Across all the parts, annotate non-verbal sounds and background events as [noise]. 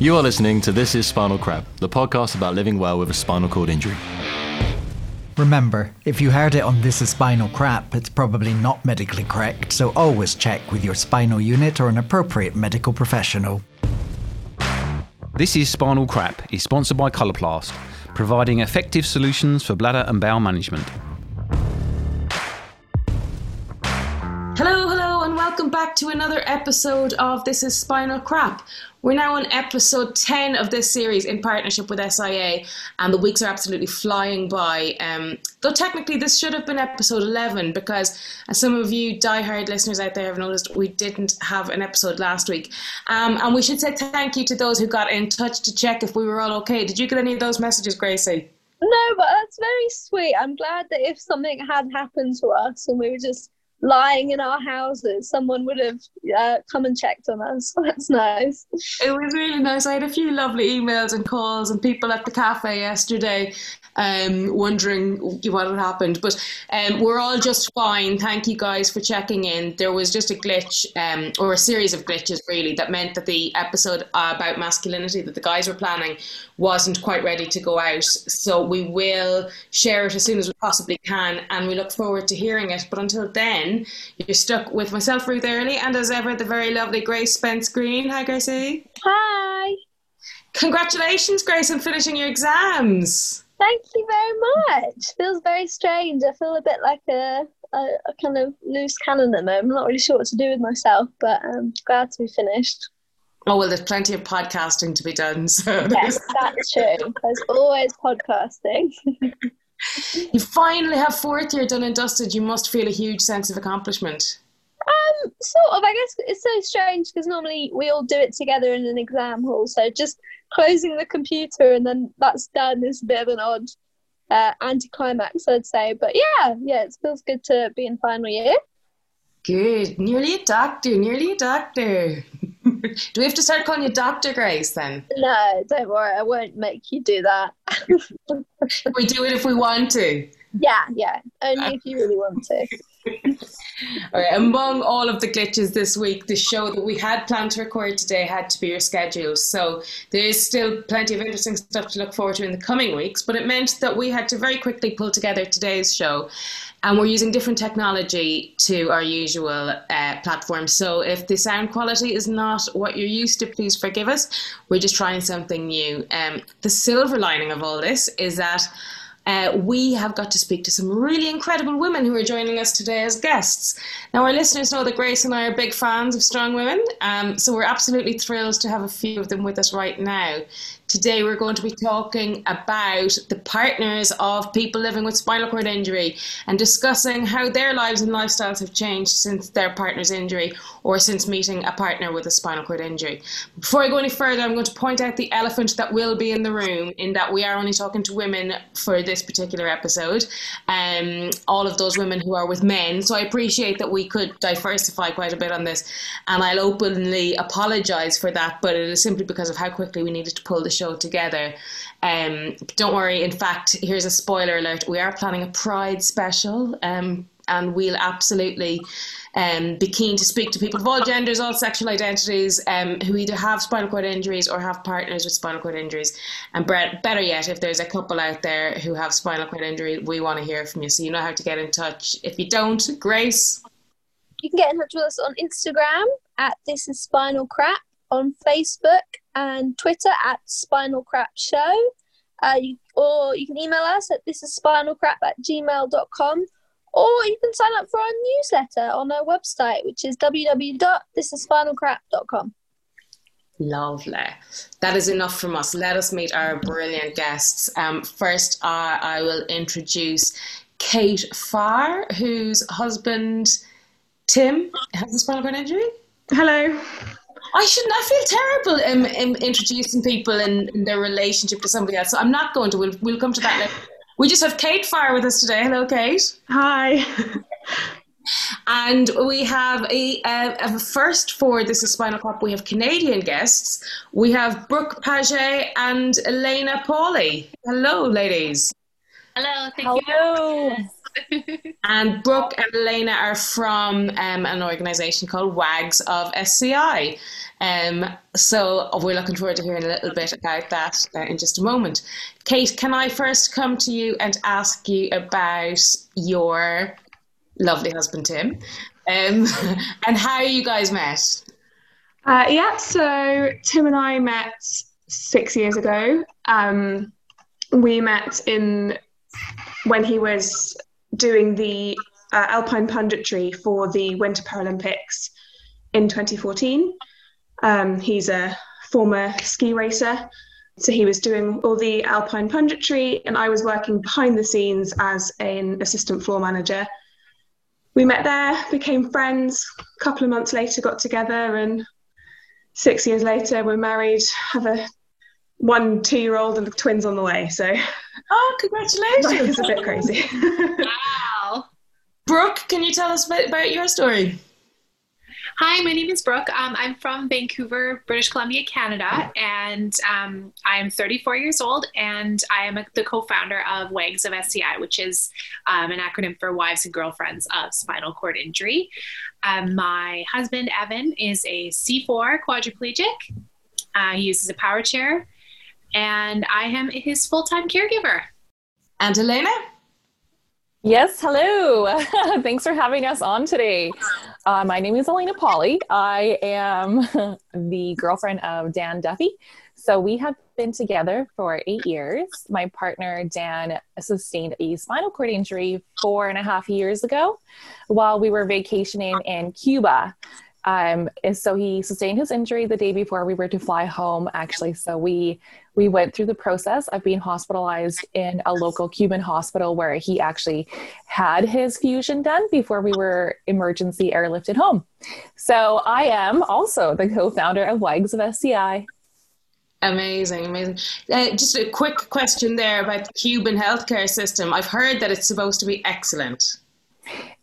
You are listening to This is Spinal Crap, the podcast about living well with a spinal cord injury. Remember, if you heard it on This is Spinal Crap, it's probably not medically correct, so always check with your spinal unit or an appropriate medical professional. This is Spinal Crap is sponsored by Coloplast, providing effective solutions for bladder and bowel management. Hello, hello, and welcome back to another episode of This is Spinal Crap. We're now on episode 10 of this series in partnership with SIA, and the weeks are absolutely flying by. Um, though technically, this should have been episode 11 because, as some of you die-hard listeners out there have noticed, we didn't have an episode last week. Um, and we should say thank you to those who got in touch to check if we were all okay. Did you get any of those messages, Gracie? No, but that's very sweet. I'm glad that if something had happened to us and we were just lying in our houses, someone would have uh, come and checked on us. [laughs] That's nice. It was really nice. I had a few lovely emails and calls and people at the cafe yesterday um, wondering what had happened. But um, we're all just fine. Thank you guys for checking in. There was just a glitch um, or a series of glitches really that meant that the episode about masculinity that the guys were planning wasn't quite ready to go out. So we will share it as soon as we possibly can and we look forward to hearing it. But until then, you're stuck with myself, Ruth Early, and as ever, the very lovely Grace Spence Green. Hi, Gracie. Hi. Congratulations, Grace, on finishing your exams. Thank you very much. Feels very strange. I feel a bit like a, a, a kind of loose cannon at the moment. I'm not really sure what to do with myself, but I'm glad to be finished. Oh well, there's plenty of podcasting to be done. So yes, that's true. There's always podcasting. [laughs] [laughs] you finally have fourth year done and dusted. You must feel a huge sense of accomplishment. Um, sort of. I guess it's so strange because normally we all do it together in an exam hall. So just closing the computer and then that's done is a bit of an odd uh, anticlimax, I'd say. But yeah, yeah, it feels good to be in final year. Good. Nearly a doctor. Nearly a doctor. [laughs] [laughs] do we have to start calling you Doctor Grace then? No, don't worry. I won't make you do that. [laughs] we do it if we want to. Yeah, yeah. Only if you really want to. [laughs] all right. Among all of the glitches this week, the show that we had planned to record today had to be rescheduled. So there is still plenty of interesting stuff to look forward to in the coming weeks. But it meant that we had to very quickly pull together today's show. And we're using different technology to our usual uh, platform. So if the sound quality is not what you're used to, please forgive us. We're just trying something new. Um, the silver lining of all this is that uh, we have got to speak to some really incredible women who are joining us today as guests. Now, our listeners know that Grace and I are big fans of strong women, um, so we're absolutely thrilled to have a few of them with us right now. Today, we're going to be talking about the partners of people living with spinal cord injury and discussing how their lives and lifestyles have changed since their partner's injury or since meeting a partner with a spinal cord injury. Before I go any further, I'm going to point out the elephant that will be in the room in that we are only talking to women for this particular episode, um, all of those women who are with men. So I appreciate that we could diversify quite a bit on this, and I'll openly apologise for that, but it is simply because of how quickly we needed to pull the show together. Um, don't worry. In fact, here's a spoiler alert: we are planning a Pride special, um, and we'll absolutely um, be keen to speak to people of all genders, all sexual identities, um, who either have spinal cord injuries or have partners with spinal cord injuries. And better yet, if there's a couple out there who have spinal cord injury, we want to hear from you. So you know how to get in touch. If you don't, Grace. You can get in touch with us on Instagram at This Is Spinal Crap, on Facebook and Twitter at Spinal Crap Show. Uh, you, or you can email us at this is spinalcrap at gmail.com or you can sign up for our newsletter on our website, which is www.thisisspinalcrap.com. Lovely. That is enough from us. Let us meet our brilliant guests. Um, first, uh, I will introduce Kate Farr, whose husband Tim has a spinal cord injury. Hello. I shouldn't. I feel terrible in, in introducing people in, in, their relationship to somebody else. So I'm not going to. We'll, we'll come to that later. We just have Kate Farr with us today. Hello, Kate. Hi. And we have a, a, a, first for This is Spinal Crap. We have Canadian guests. We have Brooke Paget and Elena Pauly. Hello, ladies. Hello, thank Hello. you. [laughs] and Brooke and Elena are from um, an organisation called WAGS of SCI. Um, so we're looking forward to hearing a little bit about that uh, in just a moment. Kate, can I first come to you and ask you about your lovely husband Tim, um, [laughs] and how you guys met? Uh, yeah, so Tim and I met six years ago. Um, we met in when he was doing the uh, alpine punditry for the Winter Paralympics in 2014. Um, he's a former ski racer, so he was doing all the alpine punditry, and I was working behind the scenes as an assistant floor manager. We met there, became friends. A couple of months later, got together, and six years later, we're married, have a one two year old and twins on the way. So, [laughs] oh, congratulations! It's a bit crazy. [laughs] wow. Brooke, can you tell us a bit about your story? Hi, my name is Brooke. Um, I'm from Vancouver, British Columbia, Canada, and um, I'm 34 years old, and I am a, the co-founder of WAGS of SCI, which is um, an acronym for Wives and Girlfriends of Spinal Cord Injury. Um, my husband Evan is a C4 quadriplegic. Uh, he uses a power chair, and I am his full-time caregiver. And Elena. Yes, hello. [laughs] Thanks for having us on today. Uh, my name is Elena Pauly. I am [laughs] the girlfriend of Dan Duffy. So we have been together for eight years. My partner, Dan, sustained a spinal cord injury four and a half years ago while we were vacationing in Cuba. Um, and so he sustained his injury the day before we were to fly home, actually. So we we went through the process of being hospitalized in a local Cuban hospital where he actually had his fusion done before we were emergency airlifted home. So I am also the co-founder of WAGS of SCI. Amazing, amazing. Uh, just a quick question there about the Cuban healthcare system. I've heard that it's supposed to be excellent.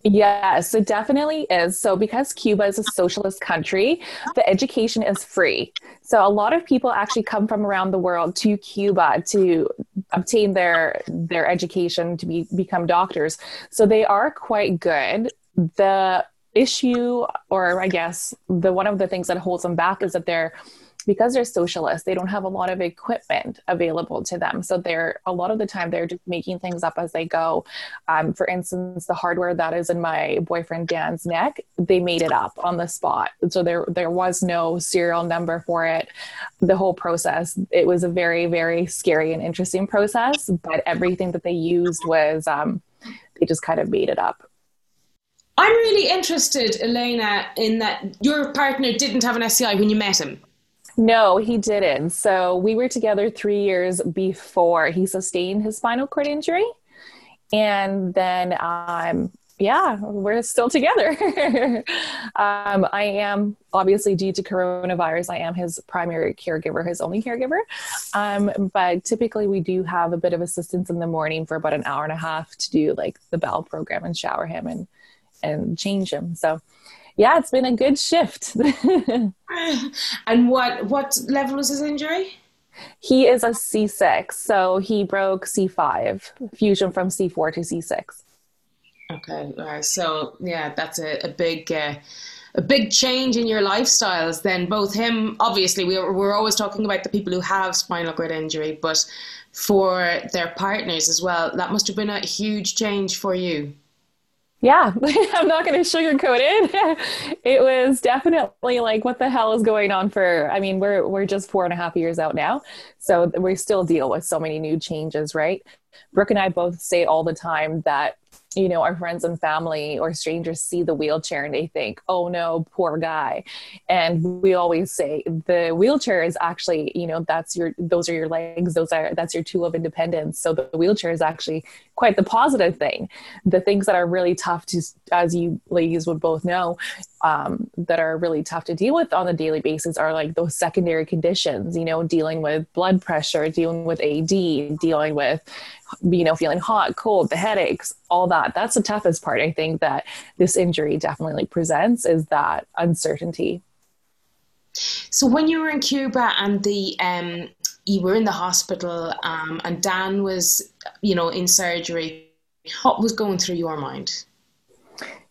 Yes, it definitely is. So, because Cuba is a socialist country, the education is free. So, a lot of people actually come from around the world to Cuba to obtain their their education to be become doctors. So, they are quite good. The issue, or I guess the one of the things that holds them back, is that they're because they're socialists, they don't have a lot of equipment available to them. So they're a lot of the time they're just making things up as they go. Um, for instance, the hardware that is in my boyfriend Dan's neck, they made it up on the spot. So there there was no serial number for it. The whole process, it was a very very scary and interesting process. But everything that they used was um, they just kind of made it up. I'm really interested, Elena, in that your partner didn't have an SCI when you met him. No, he didn't. So we were together three years before he sustained his spinal cord injury. And then, um, yeah, we're still together. [laughs] um, I am obviously due to coronavirus, I am his primary caregiver, his only caregiver. Um, but typically, we do have a bit of assistance in the morning for about an hour and a half to do like the bowel program and shower him and and change him. So yeah, it's been a good shift. [laughs] and what what level was his injury? He is a C6, so he broke C5, fusion from C4 to C6. Okay, all right. So yeah, that's a, a big. Uh, a big change in your lifestyles then both him obviously we are, we're always talking about the people who have spinal cord injury but for their partners as well that must have been a huge change for you yeah, [laughs] I'm not going to sugarcoat it. [laughs] it was definitely like, what the hell is going on for, I mean, we're, we're just four and a half years out now. So we still deal with so many new changes, right? Brooke and I both say all the time that you know, our friends and family or strangers see the wheelchair and they think, oh no, poor guy. And we always say the wheelchair is actually, you know, that's your, those are your legs, those are, that's your tool of independence. So the wheelchair is actually quite the positive thing. The things that are really tough to, as you ladies would both know, um, that are really tough to deal with on a daily basis are like those secondary conditions, you know, dealing with blood pressure, dealing with AD, dealing with, you know, feeling hot, cold, the headaches, all that. That's the toughest part, I think, that this injury definitely presents is that uncertainty. So when you were in Cuba and the um, you were in the hospital um, and Dan was, you know, in surgery, what was going through your mind?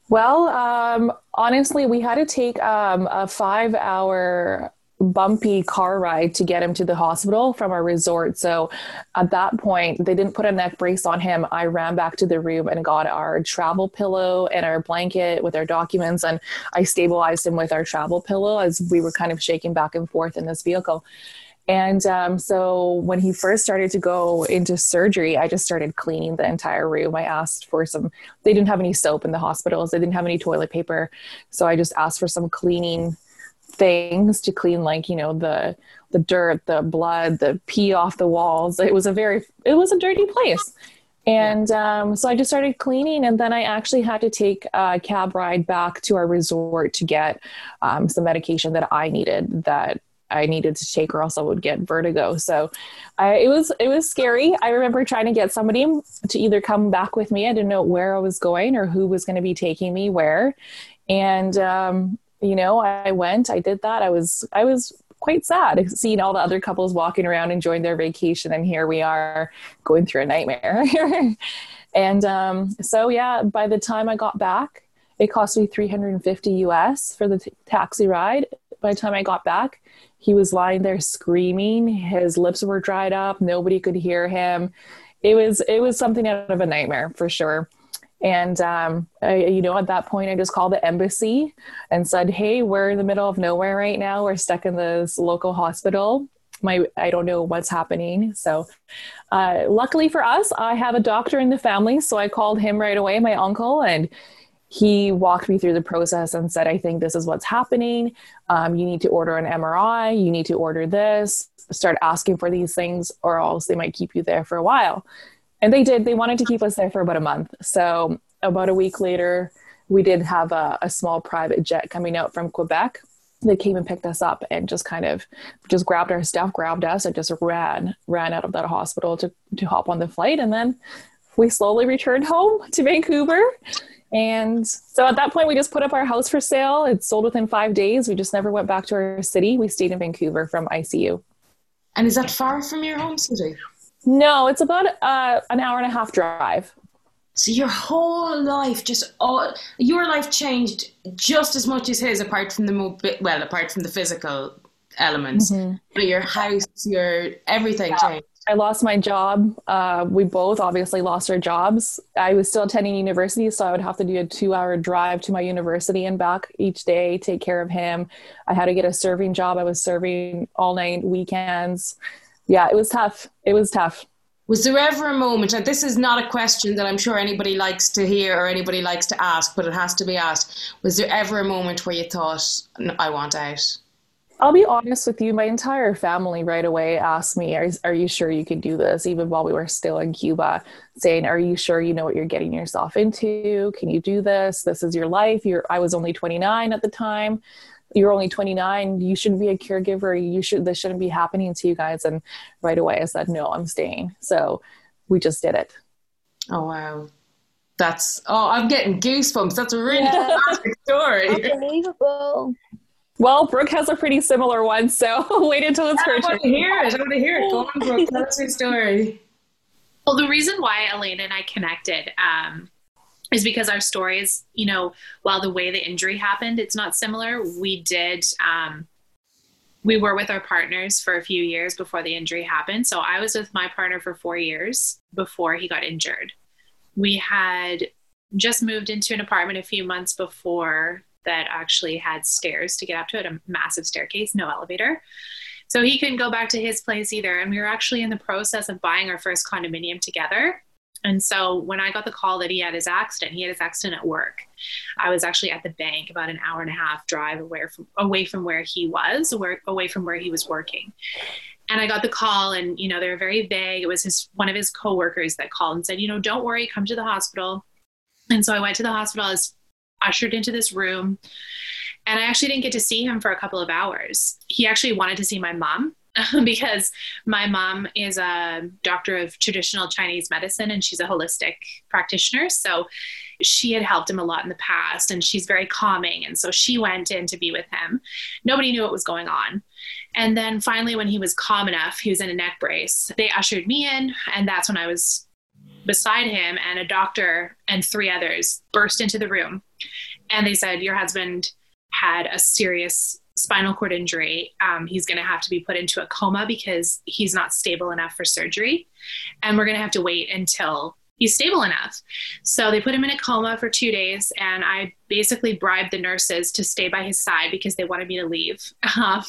Well, um, honestly, we had to take um, a five hour bumpy car ride to get him to the hospital from our resort. So at that point, they didn't put a neck brace on him. I ran back to the room and got our travel pillow and our blanket with our documents, and I stabilized him with our travel pillow as we were kind of shaking back and forth in this vehicle. And um, so when he first started to go into surgery, I just started cleaning the entire room. I asked for some, they didn't have any soap in the hospitals, they didn't have any toilet paper. So I just asked for some cleaning things to clean, like, you know, the, the dirt, the blood, the pee off the walls. It was a very, it was a dirty place. And um, so I just started cleaning, and then I actually had to take a cab ride back to our resort to get um, some medication that I needed that I needed to take or else I would get vertigo. So I, it was it was scary. I remember trying to get somebody to either come back with me. I didn't know where I was going or who was going to be taking me where. And um, you know, I went, I did that. I was I was quite sad seeing all the other couples walking around enjoying their vacation and here we are going through a nightmare. [laughs] and um, so yeah, by the time I got back, it cost me 350 US for the t- taxi ride. By the time I got back, he was lying there screaming. His lips were dried up. Nobody could hear him. It was it was something out of a nightmare for sure. And um, I, you know, at that point, I just called the embassy and said, "Hey, we're in the middle of nowhere right now. We're stuck in this local hospital. My, I don't know what's happening." So, uh, luckily for us, I have a doctor in the family, so I called him right away, my uncle, and he walked me through the process and said, I think this is what's happening. Um, you need to order an MRI. You need to order this. Start asking for these things, or else they might keep you there for a while. And they did. They wanted to keep us there for about a month. So, about a week later, we did have a, a small private jet coming out from Quebec they came and picked us up and just kind of just grabbed our stuff, grabbed us, and just ran ran out of that hospital to to hop on the flight, and then we slowly returned home to Vancouver. And so at that point, we just put up our house for sale. It sold within five days. We just never went back to our city. We stayed in Vancouver from ICU. And is that far from your home city? No, it's about uh, an hour and a half drive. So your whole life, just all your life changed just as much as his, apart from the well, apart from the physical elements. Mm-hmm. But your house, your everything yeah. changed. I lost my job. Uh, we both obviously lost our jobs. I was still attending university, so I would have to do a two hour drive to my university and back each day, take care of him. I had to get a serving job. I was serving all night, weekends. Yeah, it was tough. It was tough. Was there ever a moment, and this is not a question that I'm sure anybody likes to hear or anybody likes to ask, but it has to be asked. Was there ever a moment where you thought, I want out? I'll be honest with you. My entire family right away asked me, are, are you sure you can do this? Even while we were still in Cuba, saying, Are you sure you know what you're getting yourself into? Can you do this? This is your life. You're, I was only 29 at the time. You're only 29. You shouldn't be a caregiver. You should, this shouldn't be happening to you guys. And right away I said, No, I'm staying. So we just did it. Oh, wow. That's, oh, I'm getting goosebumps. That's a really yeah. [laughs] fantastic story. Unbelievable. Well, Brooke has a pretty similar one, so [laughs] wait until it's her turn. I want to hear it. I want to hear it. Go on, Brooke. Tell us your story. Well, the reason why Elaine and I connected um, is because our stories, you know, while the way the injury happened, it's not similar. We did, um, we were with our partners for a few years before the injury happened. So I was with my partner for four years before he got injured. We had just moved into an apartment a few months before that actually had stairs to get up to it, a massive staircase, no elevator. So he couldn't go back to his place either. And we were actually in the process of buying our first condominium together. And so when I got the call that he had his accident, he had his accident at work. I was actually at the bank about an hour and a half drive away from away from where he was, away from where he was working. And I got the call, and you know they were very vague. It was his one of his coworkers that called and said, you know, don't worry, come to the hospital. And so I went to the hospital. I was ushered into this room And I actually didn't get to see him for a couple of hours. He actually wanted to see my mom [laughs] because my mom is a doctor of traditional Chinese medicine and she's a holistic practitioner. So she had helped him a lot in the past and she's very calming. And so she went in to be with him. Nobody knew what was going on. And then finally, when he was calm enough, he was in a neck brace, they ushered me in. And that's when I was beside him, and a doctor and three others burst into the room. And they said, Your husband had a serious spinal cord injury. Um, he's going to have to be put into a coma because he's not stable enough for surgery. And we're going to have to wait until he's stable enough. So they put him in a coma for two days, and I basically bribed the nurses to stay by his side because they wanted me to leave. Uh,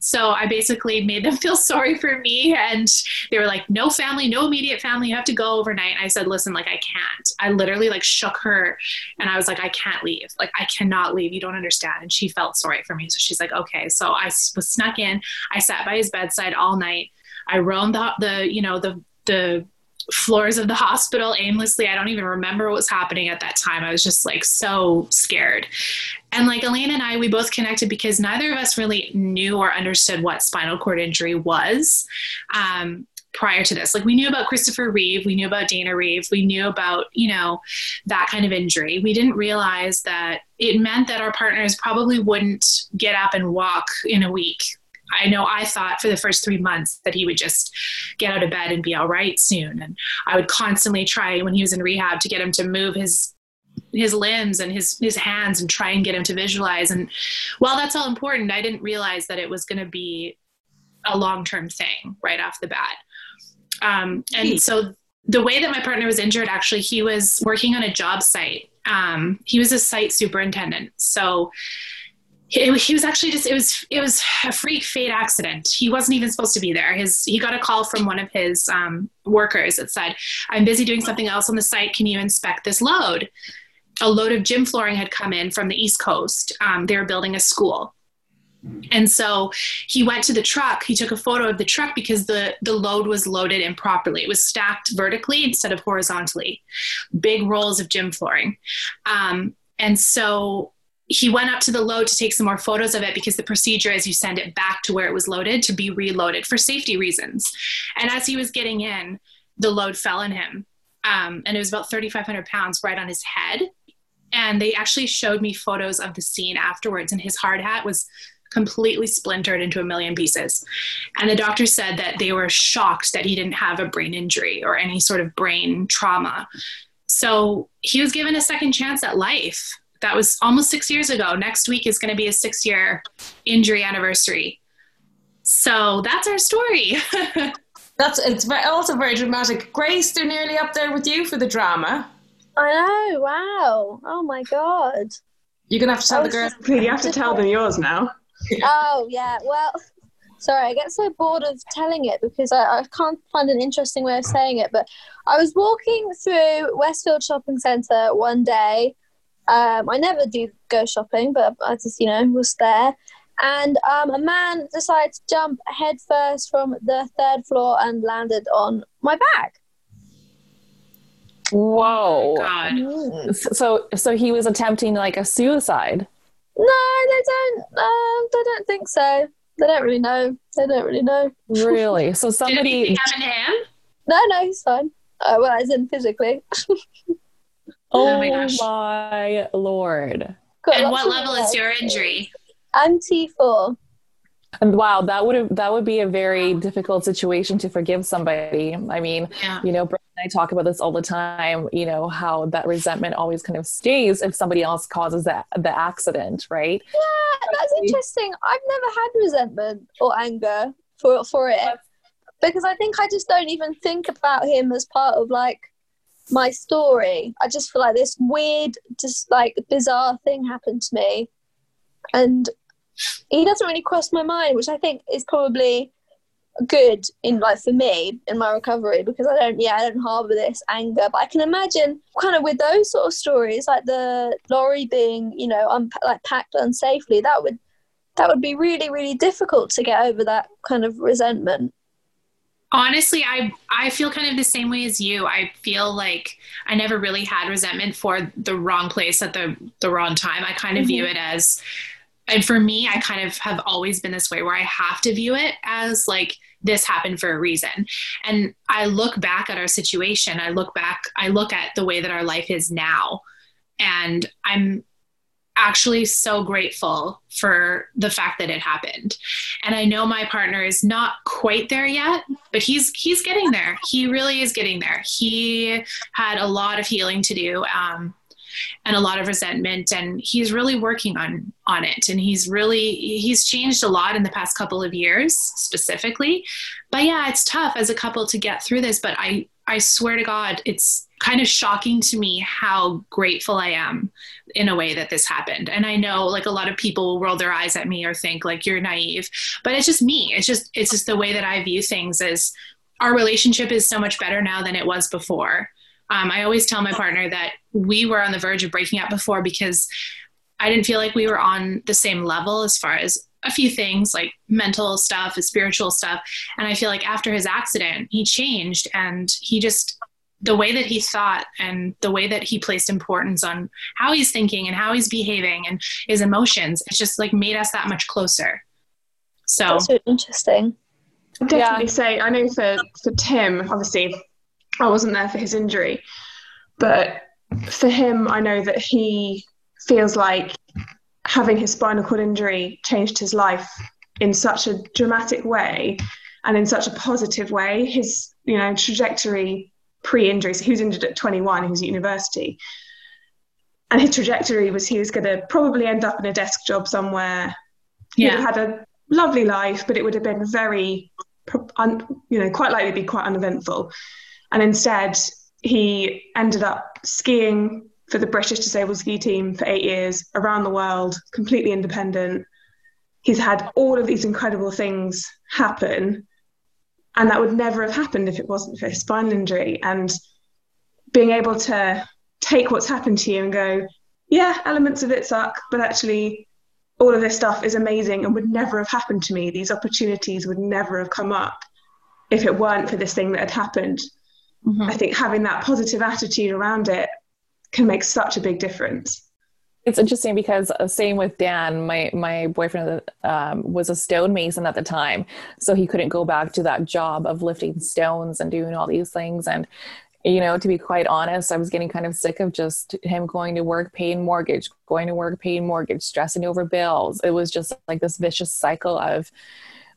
so I basically made them [laughs] feel sorry for me, and they were like, "No family, no immediate family. You have to go overnight." And I said, "Listen, like I can't." I literally like shook her, and I was like, "I can't leave. Like I cannot leave. You don't understand." And she felt sorry for me, so she's like, "Okay." So I was snuck in. I sat by his bedside all night. I roamed the the you know the the floors of the hospital aimlessly. I don't even remember what was happening at that time. I was just like so scared. And like Elaine and I, we both connected because neither of us really knew or understood what spinal cord injury was. Um, prior to this. Like we knew about Christopher Reeve, we knew about Dana Reeve, we knew about, you know, that kind of injury. We didn't realize that it meant that our partners probably wouldn't get up and walk in a week I know I thought for the first three months that he would just get out of bed and be all right soon. And I would constantly try when he was in rehab to get him to move his his limbs and his his hands and try and get him to visualize. And while that's all important, I didn't realize that it was going to be a long term thing right off the bat. Um, and so the way that my partner was injured, actually, he was working on a job site. Um, he was a site superintendent. So he was actually just it was it was a freak fate accident. He wasn't even supposed to be there. His he got a call from one of his um, workers that said i'm busy doing something else on the site. Can you inspect this load? A load of gym flooring had come in from the east coast. Um, they were building a school. And so he went to the truck. He took a photo of the truck because the the load was loaded improperly. It was stacked vertically instead of horizontally. Big rolls of gym flooring. Um, and so he went up to the load to take some more photos of it because the procedure is you send it back to where it was loaded to be reloaded for safety reasons. And as he was getting in, the load fell on him. Um, and it was about 3,500 pounds right on his head. And they actually showed me photos of the scene afterwards, and his hard hat was completely splintered into a million pieces. And the doctor said that they were shocked that he didn't have a brain injury or any sort of brain trauma. So he was given a second chance at life that was almost six years ago. Next week is going to be a six year injury anniversary. So that's our story. [laughs] that's it's also very dramatic. Grace, they're nearly up there with you for the drama. I know. Wow. Oh my god. You're gonna have to tell oh, the girls. [laughs] You have to tell them yours now. [laughs] oh yeah. Well, sorry. I get so bored of telling it because I, I can't find an interesting way of saying it. But I was walking through Westfield Shopping Centre one day um, I never do go shopping, but I just, you know, was there. And um, a man decided to jump headfirst from the third floor and landed on my back. Whoa! Oh God. Mm. So, so he was attempting like a suicide. No, they don't. Um, they don't think so. They don't really know. They don't really know. Really? So Did somebody. anything happen to him? No, no, he's fine. Uh, well, as in physically. [laughs] Oh, Oh my gosh. my lord! Got And what level is your injury? I'm T4. And wow, that would have that would be a very difficult situation to forgive somebody. I mean, Yeah. you know, Brett and I talk about this all the time. You know how that resentment always kind of stays if somebody else causes the the accident, right? Yeah, that's interesting. I've never had resentment or anger for for it because I think I just don't even think about him as part of like my story. I just feel like this weird, just like bizarre thing happened to me, and he doesn't really cross my mind, which I think is probably good in like for me in my recovery because I don't yeah I don't harbor this anger. But I can imagine kind of with those sort of stories like the lorry being you know un- like packed unsafely that would that would be really really difficult to get over that kind of resentment Honestly, I I feel kind of the same way as you. I feel like I never really had resentment for the wrong place at the the wrong time. I kind of view mm-hmm. it as and for me, I kind of have always been this way where I have to view it as like this happened for a reason. And I look back at our situation, I look back, I look at the way that our life is now, and I'm actually so grateful for the fact that it happened. And I know my partner is not quite there yet, but he's he's getting there. He really is getting there. He had a lot of healing to do. Um, and a lot of resentment and he's really working on on it and he's really he's changed a lot in the past couple of years specifically but yeah it's tough as a couple to get through this but i i swear to god it's kind of shocking to me how grateful i am in a way that this happened. And i know like a lot of people will roll their eyes at me or think like you're naive but it's just me. It's just it's just the way that i view things is our relationship is so much better now than it was before. Um, I always tell my partner that we were on the verge of breaking up before because I didn't feel like we were on the same level as far as a few things like mental stuff spiritual stuff. And I feel like after his accident, he changed and he just, the way that he thought and the way that he placed importance on how he's thinking and how he's behaving and his emotions, it's just like made us that much closer. So That's so interesting. I'd definitely yeah. say, I know for, for Tim, obviously, I wasn't there for his injury, but for him, I know that he feels like having his spinal cord injury changed his life in such a dramatic way and in such a positive way. His, you know, trajectory pre-injury, so he was injured at 21, he was at university. And his trajectory was he was going to probably end up in a desk job somewhere. Yeah. have had a lovely life, but it would have been very, you know, quite likely to be quite uneventful. And instead, he ended up skiing for the British disabled ski team for eight years around the world, completely independent. He's had all of these incredible things happen. And that would never have happened if it wasn't for his spinal injury. And being able to take what's happened to you and go, yeah, elements of it suck, but actually, all of this stuff is amazing and would never have happened to me. These opportunities would never have come up if it weren't for this thing that had happened. Mm-hmm. I think having that positive attitude around it can make such a big difference. It's interesting because uh, same with Dan, my my boyfriend um, was a stonemason at the time, so he couldn't go back to that job of lifting stones and doing all these things. And you know, to be quite honest, I was getting kind of sick of just him going to work, paying mortgage, going to work, paying mortgage, stressing over bills. It was just like this vicious cycle of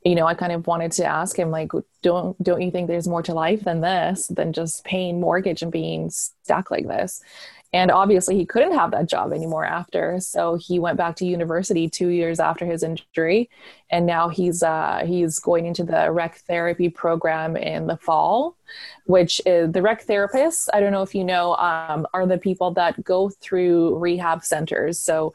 you know, I kind of wanted to ask him, like, don't don't you think there's more to life than this, than just paying mortgage and being stuck like this? And obviously, he couldn't have that job anymore after, so he went back to university two years after his injury, and now he's uh, he's going into the rec therapy program in the fall, which is the rec therapists. I don't know if you know, um, are the people that go through rehab centers. So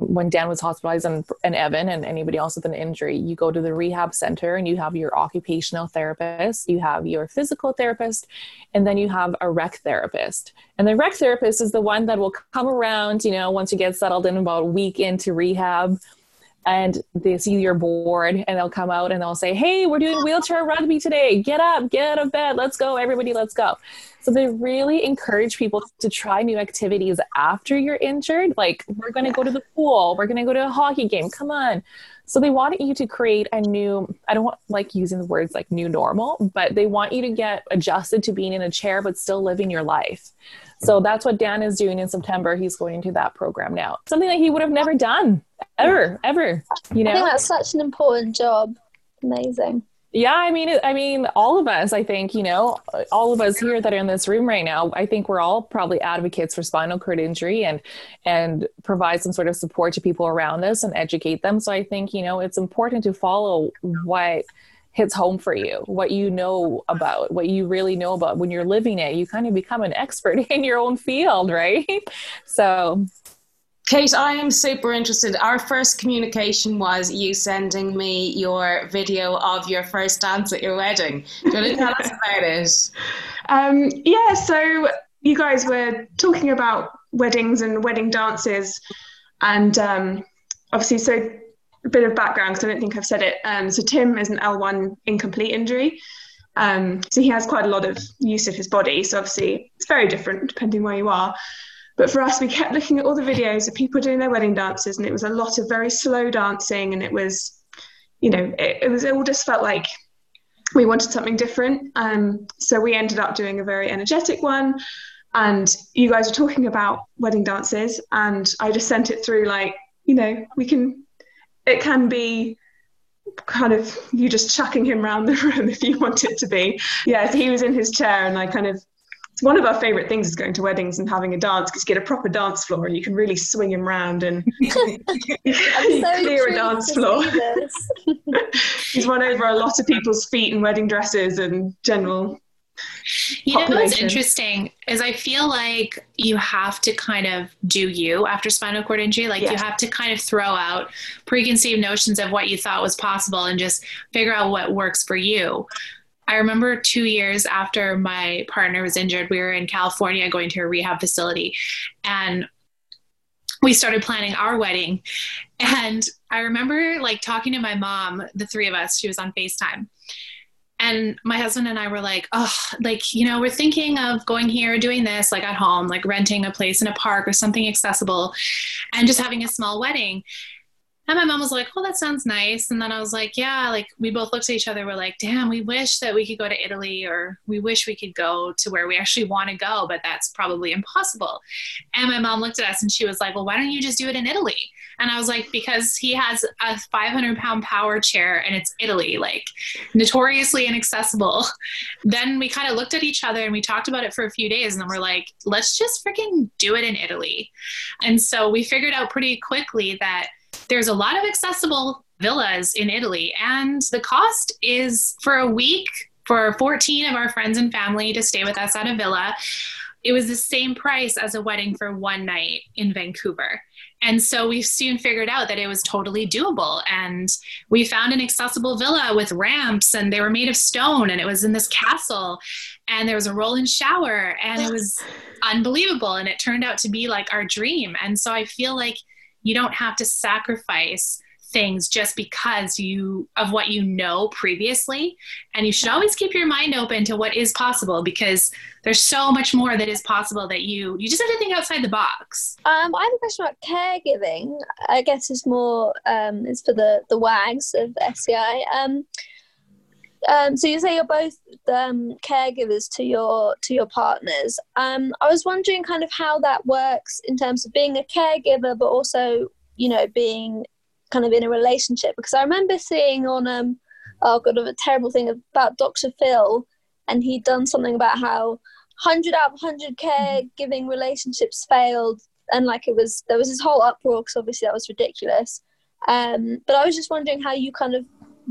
when Dan was hospitalized and, and Evan and anybody else with an injury, you go to the rehab center and you have your occupational therapist, you have your physical therapist, and then you have a rec therapist. And the rec therapist is the one that will come around, you know, once you get settled in about a week into rehab and they see you're bored and they'll come out and they'll say, Hey, we're doing wheelchair rugby today. Get up, get out of bed. Let's go. Everybody, let's go. So they really encourage people to try new activities after you're injured. Like, we're going to go to the pool. We're going to go to a hockey game. Come on. So they want you to create a new, I don't want like using the words like new normal, but they want you to get adjusted to being in a chair, but still living your life. So that's what Dan is doing in September. He's going into that program now. Something that he would have never done ever, ever. You know, I think that's such an important job. Amazing. Yeah, I mean, I mean, all of us. I think you know, all of us here that are in this room right now. I think we're all probably advocates for spinal cord injury and and provide some sort of support to people around us and educate them. So I think you know, it's important to follow what hits home for you, what you know about, what you really know about. When you're living it, you kind of become an expert [laughs] in your own field, right? So Kate, I am super interested. Our first communication was you sending me your video of your first dance at your wedding. Do you want to tell us [laughs] about it? Um, yeah, so you guys were talking about weddings and wedding dances, and um, obviously, so a bit of background because I don't think I've said it. Um, so Tim is an L1 incomplete injury. Um, so he has quite a lot of use of his body. So obviously it's very different depending where you are. But for us, we kept looking at all the videos of people doing their wedding dances, and it was a lot of very slow dancing, and it was, you know, it, it was it all just felt like we wanted something different. Um, so we ended up doing a very energetic one. And you guys were talking about wedding dances, and I just sent it through like, you know, we can, it can be kind of you just chucking him around the [laughs] room if you want it to be. Yeah, he was in his chair, and I kind of it's one of our favorite things is going to weddings and having a dance because you get a proper dance floor and you can really swing him around and [laughs] [laughs] clear a dance floor. He's run over a lot of people's feet in wedding dresses and general you know what's interesting is I feel like you have to kind of do you after spinal cord injury. Like yes. you have to kind of throw out preconceived notions of what you thought was possible and just figure out what works for you. I remember two years after my partner was injured, we were in California going to a rehab facility and we started planning our wedding. And I remember like talking to my mom, the three of us, she was on FaceTime. And my husband and I were like, oh, like, you know, we're thinking of going here, doing this, like at home, like renting a place in a park or something accessible and just having a small wedding. And my mom was like, Oh, that sounds nice. And then I was like, Yeah, like we both looked at each other. We're like, Damn, we wish that we could go to Italy or we wish we could go to where we actually want to go, but that's probably impossible. And my mom looked at us and she was like, Well, why don't you just do it in Italy? And I was like, Because he has a 500 pound power chair and it's Italy, like notoriously inaccessible. [laughs] Then we kind of looked at each other and we talked about it for a few days. And then we're like, Let's just freaking do it in Italy. And so we figured out pretty quickly that there's a lot of accessible villas in Italy, and the cost is for a week for 14 of our friends and family to stay with us at a villa. It was the same price as a wedding for one night in Vancouver. And so we soon figured out that it was totally doable. And we found an accessible villa with ramps, and they were made of stone, and it was in this castle. And there was a roll in shower, and it was unbelievable. And it turned out to be like our dream. And so I feel like you don't have to sacrifice things just because you of what you know previously. And you should always keep your mind open to what is possible because there's so much more that is possible that you you just have to think outside the box. Um, i have a question about caregiving. I guess it's more um, it's for the the wags of sci um, um, so you say you're both um, caregivers to your to your partners. Um, I was wondering kind of how that works in terms of being a caregiver, but also you know being kind of in a relationship. Because I remember seeing on um, oh god, of a terrible thing about Dr. Phil, and he'd done something about how hundred out of hundred caregiving relationships failed, and like it was there was this whole uproar because obviously that was ridiculous. Um, but I was just wondering how you kind of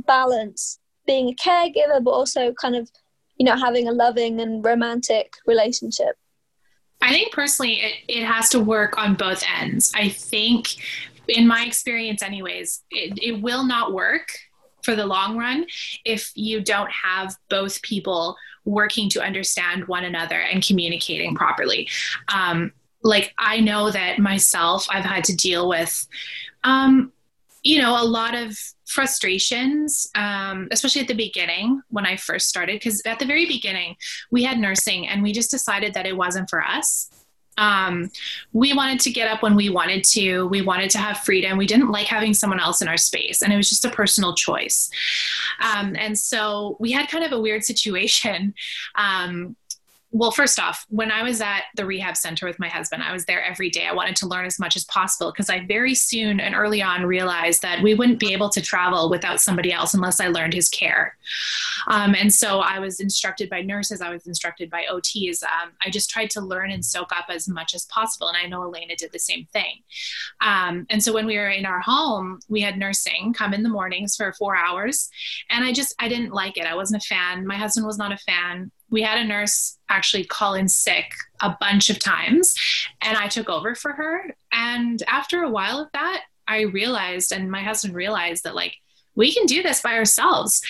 balance being a caregiver, but also kind of, you know, having a loving and romantic relationship? I think personally, it, it has to work on both ends. I think, in my experience, anyways, it, it will not work for the long run if you don't have both people working to understand one another and communicating properly. Um, like, I know that myself, I've had to deal with, um, you know, a lot of frustrations, um, especially at the beginning when I first started, because at the very beginning, we had nursing and we just decided that it wasn't for us. Um, we wanted to get up when we wanted to. We wanted to have freedom. We didn't like having someone else in our space, and it was just a personal choice. Um, and so we had kind of a weird situation. Um, well, first off, when I was at the rehab center with my husband, I was there every day. I wanted to learn as much as possible because I very soon and early on realized that we wouldn't be able to travel without somebody else unless I learned his care. Um, and so I was instructed by nurses, I was instructed by OTs. Um, I just tried to learn and soak up as much as possible. And I know Elena did the same thing. Um, and so when we were in our home, we had nursing come in the mornings for four hours. And I just, I didn't like it. I wasn't a fan. My husband was not a fan we had a nurse actually call in sick a bunch of times and I took over for her. And after a while of that, I realized, and my husband realized that like we can do this by ourselves.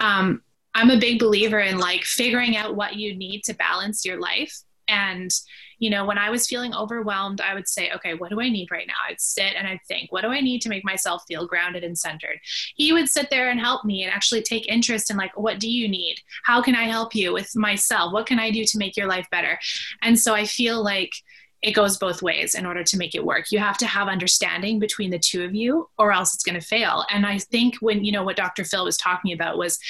Um, I'm a big believer in like figuring out what you need to balance your life. And you know, when I was feeling overwhelmed, I would say, okay, what do I need right now? I'd sit and I'd think, what do I need to make myself feel grounded and centered? He would sit there and help me and actually take interest in, like, what do you need? How can I help you with myself? What can I do to make your life better? And so I feel like it goes both ways in order to make it work. You have to have understanding between the two of you, or else it's going to fail. And I think when, you know, what Dr. Phil was talking about was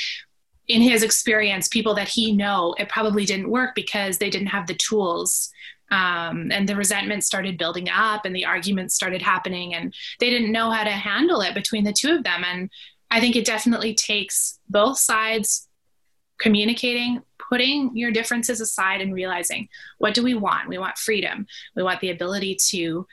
in his experience, people that he know, it probably didn't work because they didn't have the tools. Um, and the resentment started building up and the arguments started happening and they didn't know how to handle it between the two of them. And I think it definitely takes both sides communicating, putting your differences aside and realizing what do we want? We want freedom. We want the ability to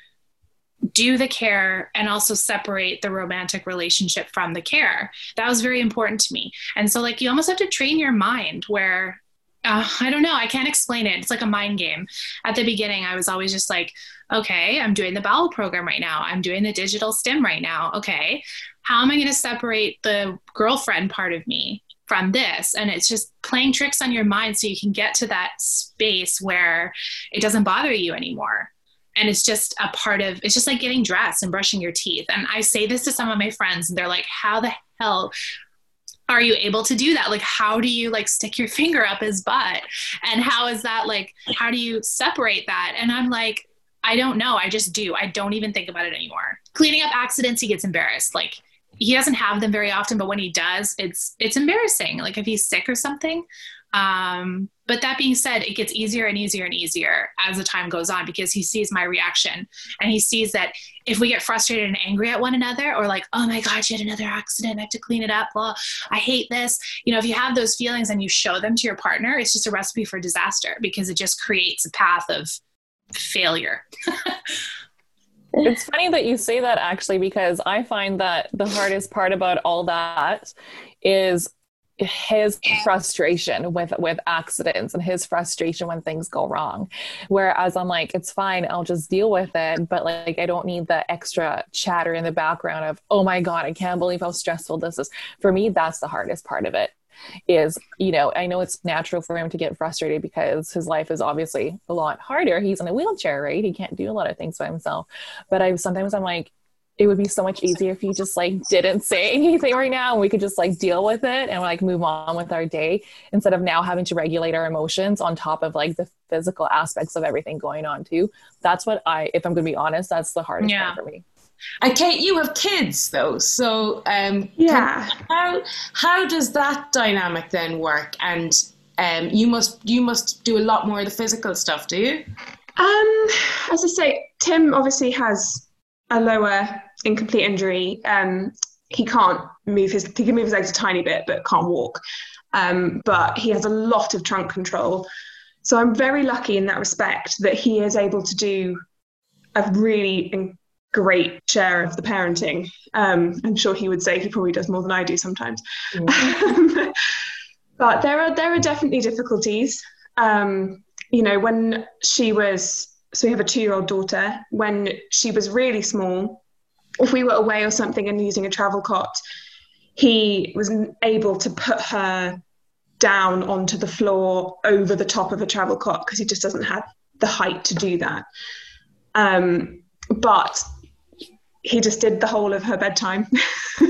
do the care and also separate the romantic relationship from the care. That was very important to me. And so, like, you almost have to train your mind where uh, I don't know, I can't explain it. It's like a mind game. At the beginning, I was always just like, okay, I'm doing the bowel program right now. I'm doing the digital stim right now. Okay, how am I going to separate the girlfriend part of me from this and it's just playing tricks on your mind so you can get to that space where it doesn't bother you anymore and it's just a part of it's just like getting dressed and brushing your teeth and i say this to some of my friends and they're like how the hell are you able to do that? Like how do you like stick your [laughs] finger up his butt? And how is that like how do you separate that? And i'm like i don't know. I just do. I don't even think about it anymore. Cleaning up accidents he gets embarrassed. Like he doesn't have them very often, but when he does, it's it's embarrassing. Like if he's sick or something. Um, but that being said, it gets easier and easier and easier as the time goes on because he sees my reaction and he sees that if we get frustrated and angry at one another or like, oh my God, you had another accident, I have to clean it up. Well, I hate this. You know, if you have those feelings and you show them to your partner, it's just a recipe for disaster because it just creates a path of failure. [laughs] it's funny that you say that actually because i find that the hardest part about all that is his frustration with with accidents and his frustration when things go wrong. Whereas i'm like it's fine i'll just deal with it but like i don't need the extra chatter in the background of oh my god i can't believe how stressful this is. For me that's the hardest part of it is you know i know it's natural for him to get frustrated because his life is obviously a lot harder. He's in a wheelchair right? He can't do a lot of things by himself. But i sometimes i'm like it would be so much easier if you just like didn't say [laughs] anything right now and we could just like deal with it and like move on with our day instead of now having to regulate our emotions on top of like the physical aspects of everything going on too that's what i if i'm gonna be honest that's the hardest yeah. part for me and Kate, you have kids though, so um, yeah. Can, how how does that dynamic then work? And um, you must you must do a lot more of the physical stuff, do you? Um, as I say, Tim obviously has a lower incomplete injury. Um, he can't move his he can move his legs a tiny bit, but can't walk. Um, but he has a lot of trunk control. So I'm very lucky in that respect that he is able to do a really great share of the parenting. Um, I'm sure he would say he probably does more than I do sometimes. Mm. [laughs] but there are there are definitely difficulties. Um, you know, when she was so we have a two year old daughter. When she was really small, if we were away or something and using a travel cot, he was able to put her down onto the floor over the top of a travel cot because he just doesn't have the height to do that. Um, but he just did the whole of her bedtime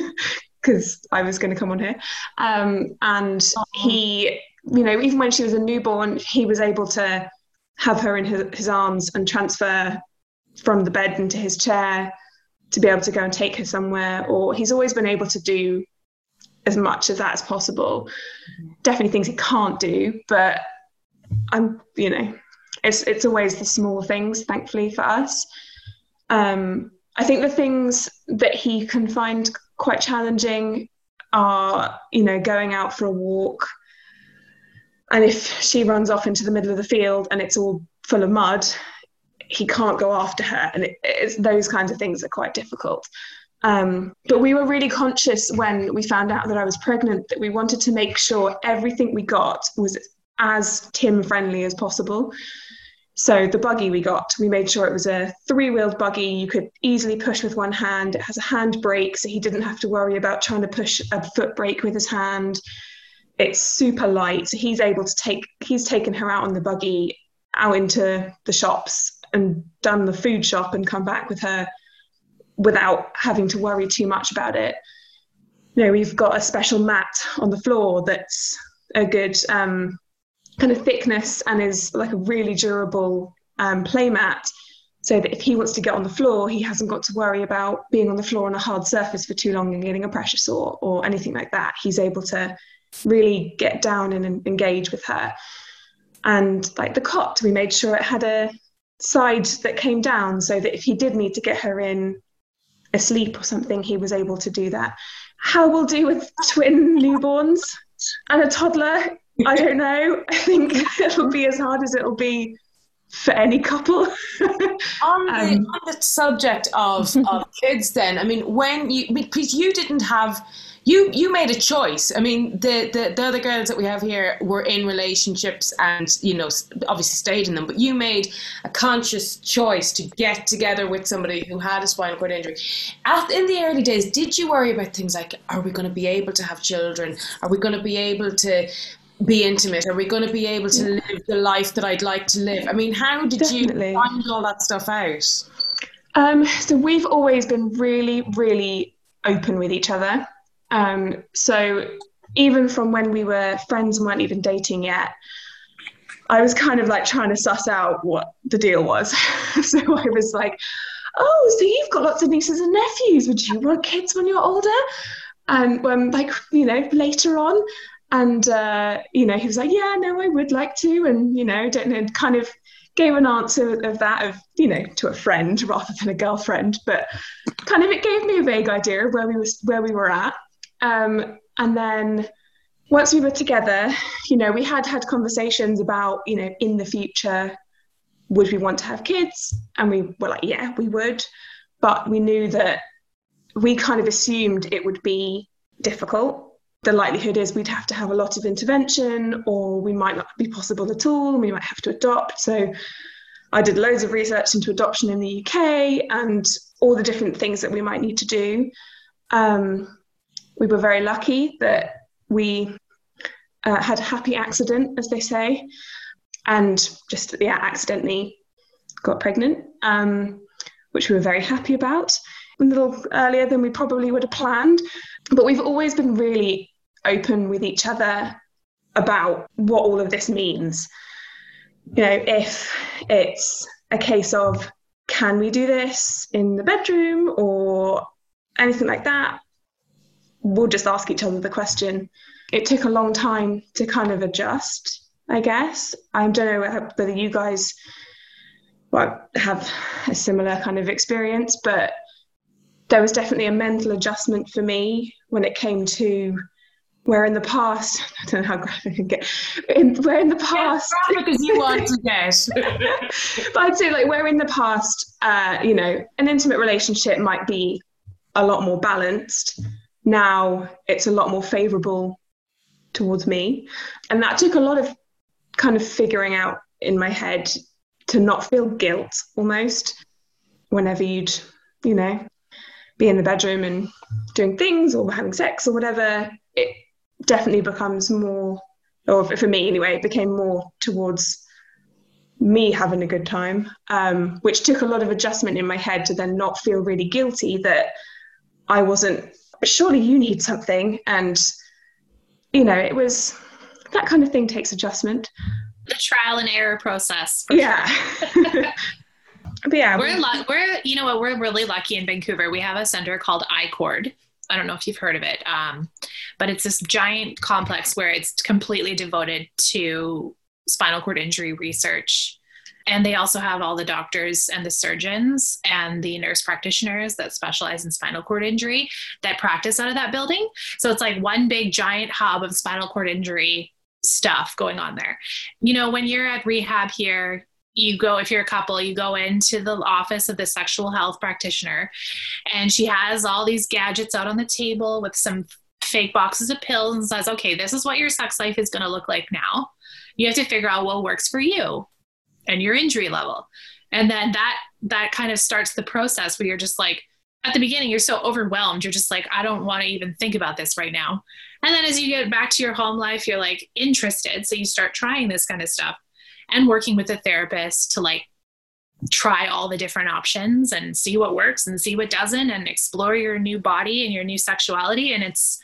[laughs] because I was going to come on here. Um, and he, you know, even when she was a newborn, he was able to have her in his, his arms and transfer from the bed into his chair to be able to go and take her somewhere. Or he's always been able to do as much of that as possible. Definitely things he can't do, but I'm, you know, it's it's always the small things, thankfully for us. Um, I think the things that he can find quite challenging are, you know, going out for a walk. And if she runs off into the middle of the field and it's all full of mud, he can't go after her. And it, those kinds of things are quite difficult. Um, but we were really conscious when we found out that I was pregnant that we wanted to make sure everything we got was as Tim friendly as possible. So the buggy we got, we made sure it was a three-wheeled buggy you could easily push with one hand. It has a hand brake, so he didn't have to worry about trying to push a foot brake with his hand. It's super light, so he's able to take. He's taken her out on the buggy, out into the shops, and done the food shop, and come back with her without having to worry too much about it. You know, we've got a special mat on the floor that's a good um, kind of thickness and is like a really durable um, playmat so that if he wants to get on the floor, he hasn't got to worry about being on the floor on a hard surface for too long and getting a pressure sore or anything like that. He's able to really get down and engage with her. And like the cot, we made sure it had a side that came down so that if he did need to get her in asleep or something, he was able to do that. How we'll do with twin newborns and a toddler, I don't know. I think [laughs] it'll be as hard as it'll be for any couple. [laughs] on, the, um, on the subject of, of kids, then, I mean, when you, because you didn't have, you you made a choice. I mean, the, the, the other girls that we have here were in relationships and, you know, obviously stayed in them, but you made a conscious choice to get together with somebody who had a spinal cord injury. At, in the early days, did you worry about things like, are we going to be able to have children? Are we going to be able to be intimate? Are we going to be able to live the life that I'd like to live? I mean, how did Definitely. you find all that stuff out? Um, so we've always been really, really open with each other. Um, so even from when we were friends and weren't even dating yet, I was kind of like trying to suss out what the deal was. [laughs] so I was like, oh, so you've got lots of nieces and nephews. Would you want kids when you're older? And when, like, you know, later on, and uh, you know he was like yeah no i would like to and you know don't know kind of gave an answer of that of you know to a friend rather than a girlfriend but kind of it gave me a vague idea of where we was where we were at um, and then once we were together you know we had had conversations about you know in the future would we want to have kids? And we were like yeah we would. But we knew that we kind of assumed it would be difficult. The likelihood is we'd have to have a lot of intervention or we might not be possible at all. We might have to adopt. So i did loads of research into adoption in the uk and all the different things that we might need to do. Um, we were very lucky that we uh, had a happy accident as they say and just yeah accidentally got pregnant um, which we were very happy about a little earlier than we probably would have planned. But we've always been really open with each other about what all of this means. You know, if it's a case of can we do this in the bedroom or anything like that, we'll just ask each other the question. It took a long time to kind of adjust, I guess. I don't know whether you guys well, have a similar kind of experience, but there was definitely a mental adjustment for me when it came to where in the past [laughs] I don't know how graphic I can get in, where in the past because you want to get [laughs] but I'd say like where in the past uh, you know an intimate relationship might be a lot more balanced now it's a lot more favorable towards me. And that took a lot of kind of figuring out in my head to not feel guilt almost whenever you'd you know be in the bedroom and doing things or having sex or whatever, it definitely becomes more, or for me anyway, it became more towards me having a good time, um, which took a lot of adjustment in my head to then not feel really guilty that I wasn't, surely you need something. And, you know, it was that kind of thing takes adjustment. The trial and error process. Yeah. Sure. [laughs] But yeah, we're lu- we're you know what we're really lucky in Vancouver. We have a center called iCord. I don't know if you've heard of it, um, but it's this giant complex where it's completely devoted to spinal cord injury research. And they also have all the doctors and the surgeons and the nurse practitioners that specialize in spinal cord injury that practice out of that building. So it's like one big giant hub of spinal cord injury stuff going on there. You know, when you're at rehab here, you go if you're a couple you go into the office of the sexual health practitioner and she has all these gadgets out on the table with some fake boxes of pills and says okay this is what your sex life is going to look like now you have to figure out what works for you and your injury level. And then that that kind of starts the process where you're just like at the beginning you're so overwhelmed. You're just like i don't want to even think about this right now. And then as you get back to your home life you're like interested. So you start trying this kind of stuff and working with a therapist to like try all the different options and see what works and see what doesn't and explore your new body and your new sexuality. And it's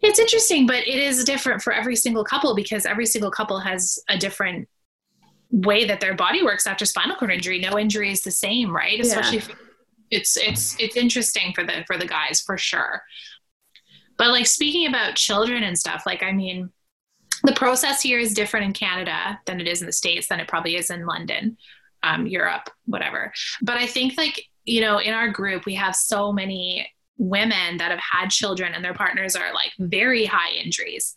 it's interesting but it is different for every single couple because every single couple has a different way that their body works after spinal cord injury. No injury is the same, right? Especially yeah. it's it's it's interesting for the for the guys for sure. But like speaking about children and stuff, like I mean, the process here is different in Canada than it is in the States, than it probably is in London, um, Europe, whatever. But I think like, you know, in our group, we have so many women that have had children and their partners are like very high injuries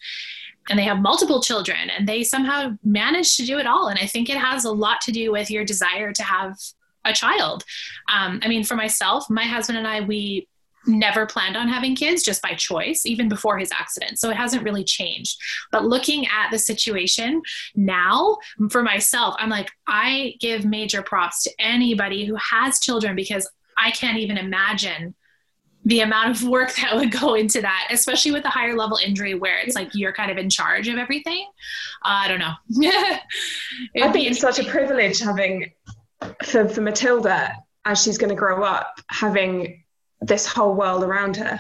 and they have multiple children and they somehow manage to do it all. And I think it has a lot to do with your desire to have a child. Um, I mean, for myself, my husband and I, we never planned on having kids just by choice, even before his accident. So it hasn't really changed. But looking at the situation now for myself, I'm like, I give major props to anybody who has children because I can't even imagine the amount of work [laughs] that would go into that, especially with a higher level injury where it's like you're kind of in charge of everything. Uh, I don't know. [laughs] I think it's such a privilege having for, for Matilda as she's going to grow up, having this whole world around her.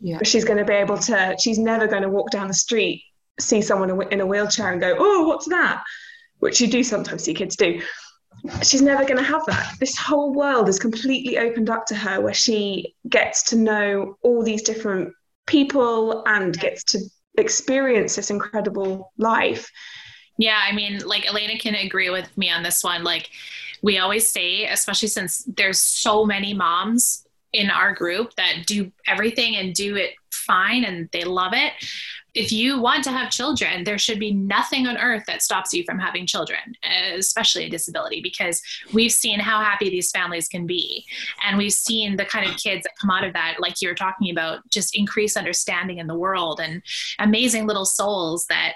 Yeah. She's going to be able to, she's never going to walk down the street, see someone in a wheelchair and go, oh, what's that? Which you do sometimes see kids do. She's never going to have that. This whole world is completely opened up to her where she gets to know all these different people and gets to experience this incredible life. Yeah, I mean, like Elena can agree with me on this one. Like, we always say, especially since there's so many moms in our group that do everything and do it fine and they love it. If you want to have children, there should be nothing on earth that stops you from having children, especially a disability, because we've seen how happy these families can be. And we've seen the kind of kids that come out of that, like you were talking about, just increase understanding in the world and amazing little souls that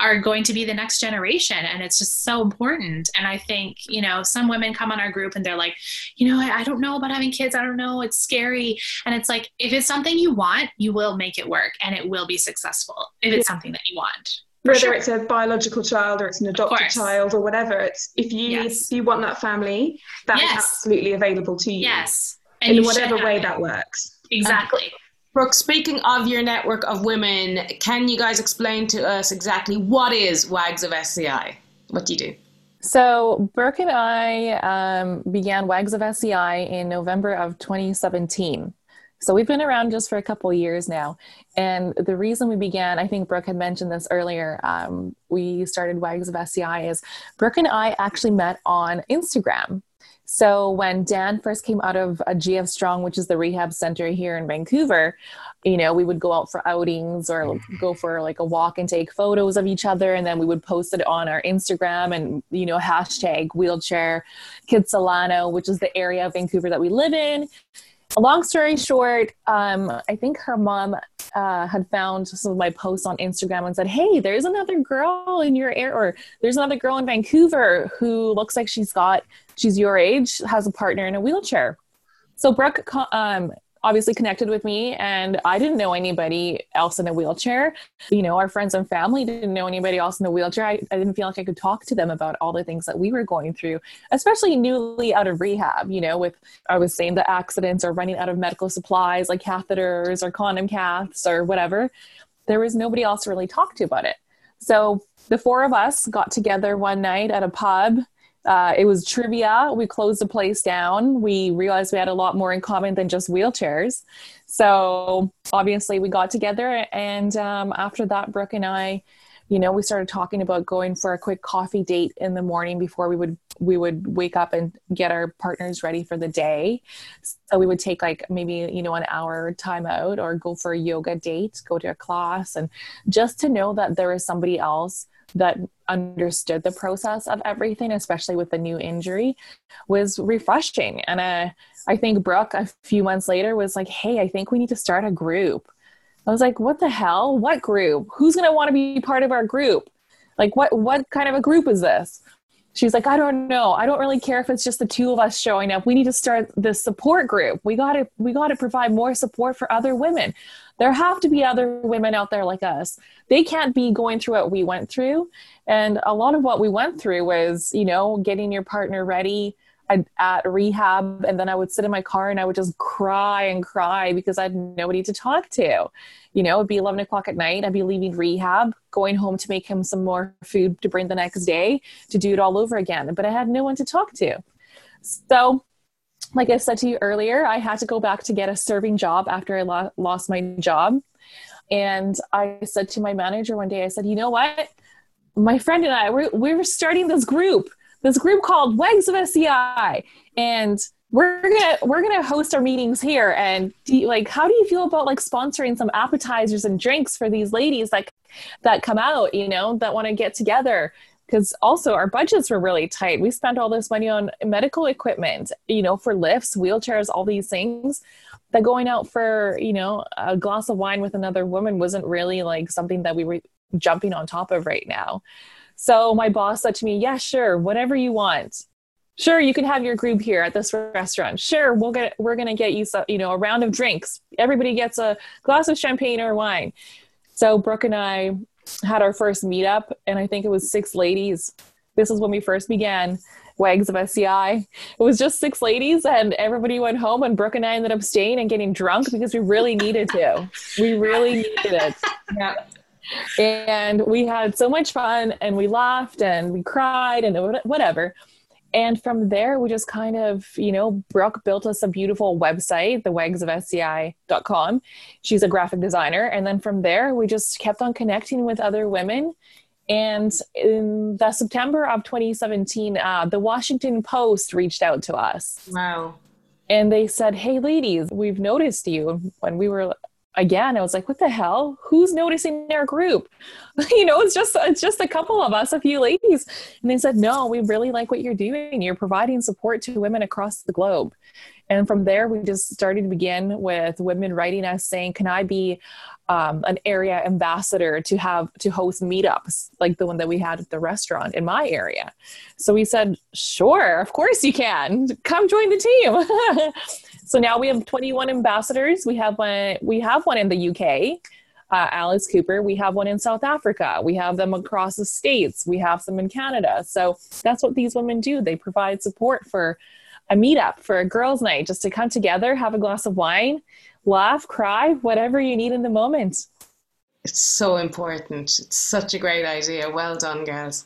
are going to be the next generation. And it's just so important. And i think you know some women come on our group and they're like you know I, I, don't know about having kids. I don't know. It's scary. And it's like if it's something you want you will make it work and it will be successful if it's yeah. something that you want. Whether sure. it's a biological child or it's an adopted child or whatever it's if you yes. if you want that family that's yes. absolutely available to you. Yes. And in whatever way that works. Exactly Brooke, speaking of your network of women, can you guys explain to us exactly what is WAGS of SCI? What do you do? So, Brooke and I um, began WAGS of SCI in November of 2017. So, we've been around just for a couple years now. And the reason we began, I think Brooke had mentioned this earlier, um, we started WAGS of SCI is Brooke and I actually met on Instagram. So when Dan first came out of a GF Strong, which is the rehab center here in Vancouver, you know, we would go out for outings or go for like a walk and take photos of each other. And then we would post it on our Instagram and, you know, hashtag wheelchair Kitsilano, which is the area of Vancouver that we live in long story short, um, I think her mom uh, had found some of my posts on Instagram and said, "Hey, there's another girl in your area, or there's another girl in Vancouver who looks like she's got she's your age, has a partner in a wheelchair." So Brooke um, obviously connected with me and I didn't know anybody else in a wheelchair. You know, our friends and family didn't know anybody else in a wheelchair. I, I didn't feel like I could talk to them about all the things that we were going through, especially newly out of rehab, you know, with I was saying the accidents or running out of medical supplies like catheters or condom caths or whatever. There was nobody else to really talk to about it. So the four of us got together one night at a pub uh, it was trivia. We closed the place down. We realized we had a lot more in common than just wheelchairs. So obviously, we got together, and um, after that, Brooke and I, you know, we started talking about going for a quick coffee date in the morning before we would we would wake up and get our partners ready for the day. So we would take like maybe you know an hour time out or go for a yoga date, go to a class, and just to know that there is somebody else that understood the process of everything, especially with the new injury, was refreshing. And uh, I think Brooke, a few months later, was like, hey, I think we need to start a group. I was like, what the hell? What group? Who's going to want to be part of our group? Like, what, what kind of a group is this? She's like, I don't know. I don't really care if it's just the two of us showing up. We need to start this support group. We got to, we got to provide more support for other women. There have to be other women out there like us. They can't be going through what we went through. And a lot of what we went through was, you know, getting your partner ready at, at rehab and then I would sit in my car and I would just cry and cry because I had nobody to talk to. You know, it'd be 11 o'clock at night. I'd be leaving rehab, going home to make him some more food to bring the next day to do it all over again. But I had no one to talk to. So, like I said to you earlier, I had to go back to get a serving job after I lo- lost my job. And I said to my manager one day, I said, you know what? My friend and I, we're, we're starting this group this group called Wags of SCI. and we're gonna we're gonna host our meetings here. And you, like, how do you feel about like sponsoring some appetizers and drinks for these ladies like that come out, you know, that want to get together? Because also our budgets were really tight. We spent all this money on medical equipment, you know, for lifts, wheelchairs, all these things. That going out for you know a glass of wine with another woman wasn't really like something that we were jumping on top of right now. So my boss said to me, "Yeah, sure, whatever you want. Sure, you can have your group here at this restaurant. Sure, we'll get we're gonna get you some, you know, a round of drinks. Everybody gets a glass of champagne or wine." So Brooke and I had our first meetup, and I think it was six ladies. This is when we first began. Wags of SCI. It was just six ladies, and everybody went home, and Brooke and I ended up staying and getting drunk because we really needed to. We really needed it. Yeah and we had so much fun and we laughed and we cried and whatever and from there we just kind of you know brooke built us a beautiful website the wags of sci.com she's a graphic designer. And then from there we just kept on connecting with other women. And in the september of 2017 uh, the washington post reached out to us. Wow. And they said hey ladies we've noticed you. When we were again i was like what the hell? Who's noticing our group? [laughs] You know it's just it's just a couple of us a few ladies. And they said no we really like what you're doing. You're providing support to women across the globe. And from there we just started to begin with women writing us saying can i be um, an area ambassador to have to host meetups like the one that we had at the restaurant in my area? So we said sure of course you can. Come join the team [laughs] So now we have 21 ambassadors. We have one. We have one in the UK, uh, Alice Cooper. We have one in South Africa. We have them across the states. We have some in Canada. So that's what these women do. They provide support for a meetup, for a girls' night, just to come together, have a glass of wine, laugh, cry, whatever you need in the moment. It's so important. It's such a great idea. Well done, girls.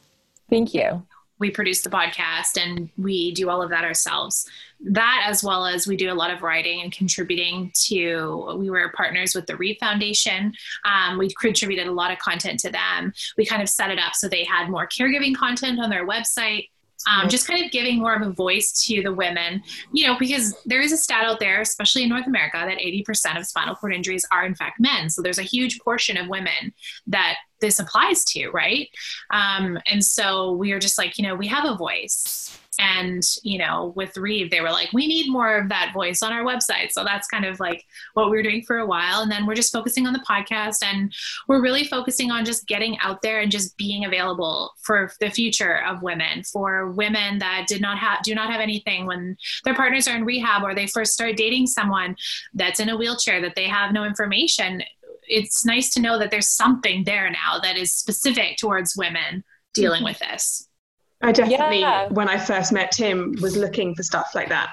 Thank you we produce the podcast and we do all of that ourselves. That, as well as we do a lot of writing and contributing to, we were partners with the Reeve Foundation. Um, we contributed a lot of content to them. We kind of set it up so they had more caregiving content on their website um, just kind of giving more of a voice to the women, you know, because there is a stat out there, especially in North America, that 80% of spinal cord injuries are in fact men. So there's a huge portion of women that this applies to, right? Um, and so we are just like, you know, we have a voice and you know with reeve they were like we need more of that voice on our website. So that's kind of like what we were doing for a while. And then we're just focusing on the podcast. And we're really focusing on just getting out there and just being available for the future of women for women that did not have do not have anything. When their partners are in rehab or they first start dating someone that's in a wheelchair that they have no information it's nice to know that there's something there now that is specific towards women dealing mm-hmm. with this I definitely, yeah. when I first met Tim, was looking for stuff like that.